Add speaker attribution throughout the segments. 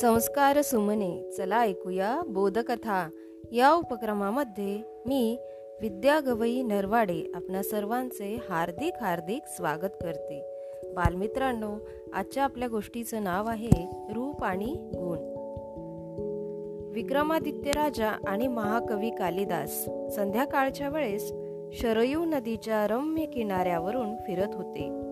Speaker 1: संस्कार सुमने चला ऐकूया बोधकथा. या उपक्रमामध्ये मी विद्या गवई नरवाडे आपल्या सर्वांचे हार्दिक हार्दिक स्वागत करते. बालमित्रांनो आजच्या आपल्या गोष्टीचं नाव आहे रूप आणि गुण. विक्रमादित्य राजा आणि महाकवी कालिदास संध्याकाळच्या वेळेस शरयू नदीच्या रम्य किनाऱ्यावरून फिरत होते.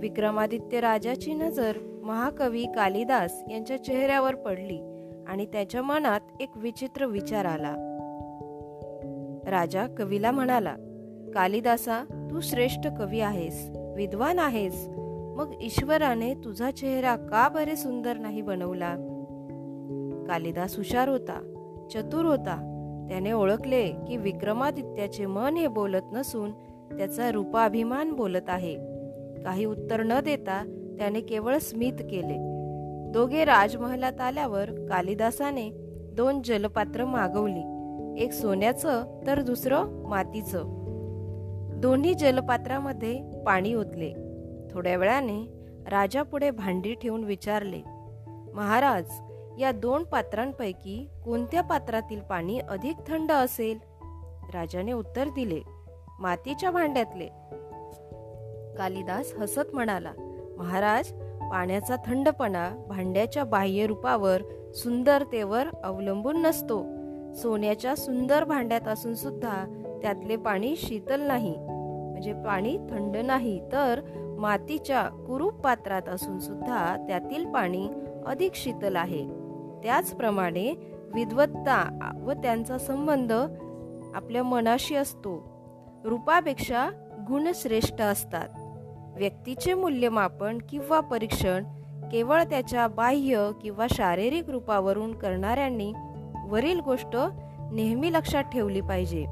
Speaker 1: विक्रमादित्य राजाची नजर महाकवी कालिदास यांच्या चेहऱ्यावर पडली आणि त्याच्या मनात एक विचित्र विचार आला. राजा कवीला म्हणाला कालिदासा तू श्रेष्ठ कवी आहेस विद्वान आहेस. मग ईश्वराने तुझा चेहरा का बरे सुंदर नाही बनवला? कालिदास हुशार होता चतुर होता. त्याने ओळखले की विक्रमादित्याचे मन हे बोलत नसून त्याचा रूपाभिमान बोलत आहे. काही उत्तर न देता त्याने केवळ स्मित केले. दोघे राजमहलात आल्यावर कालिदासाने दोन जलपात्र मागवली. एक सोन्याचं तर दुसरं मातीचं. दोन्ही जलपात्रामध्ये पाणी ओतले. थोड्या वेळाने राजा पुढे भांडी ठेवून विचारले महाराज या दोन पात्रांपैकी कोणत्या पात्रातील पाणी अधिक थंड असेल? राजाने उत्तर दिले मातीच्या भांड्यातले. कालिदास हसत म्हणाला महाराज पाण्याचा थंडपणा भांड्याच्या बाह्य रूपावर सुंदरतेवर अवलंबून नसतो. सोन्याच्या सुंदर भांड्यात असून सुद्धा त्यातले पाणी शीतल नाही. म्हणजे पाणी थंड नाही तर मातीच्या कुरूप पात्रात असून सुद्धा त्यातील पाणी अधिक शीतल आहे. त्याचप्रमाणे विद्वत्ता व त्यांचा संबंध आपल्या मनाशी असतो. रूपापेक्षा गुण श्रेष्ठ असतात. व्यक्तीचे मूल्यमापन किंवा परीक्षण केवळ त्याच्या बाह्य किंवा शारीरिक रूपावरून करणाऱ्यांनी वरील गोष्ट नेहमी लक्षात ठेवली पाहिजे.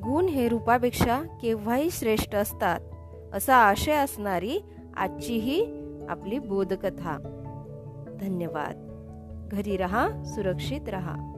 Speaker 1: गुण हे रूपापेक्षा केव्हाही श्रेष्ठ असतात असा आशय असणारी आजची ही आपली बोधकथा. धन्यवाद. घरी रहा सुरक्षित रहा.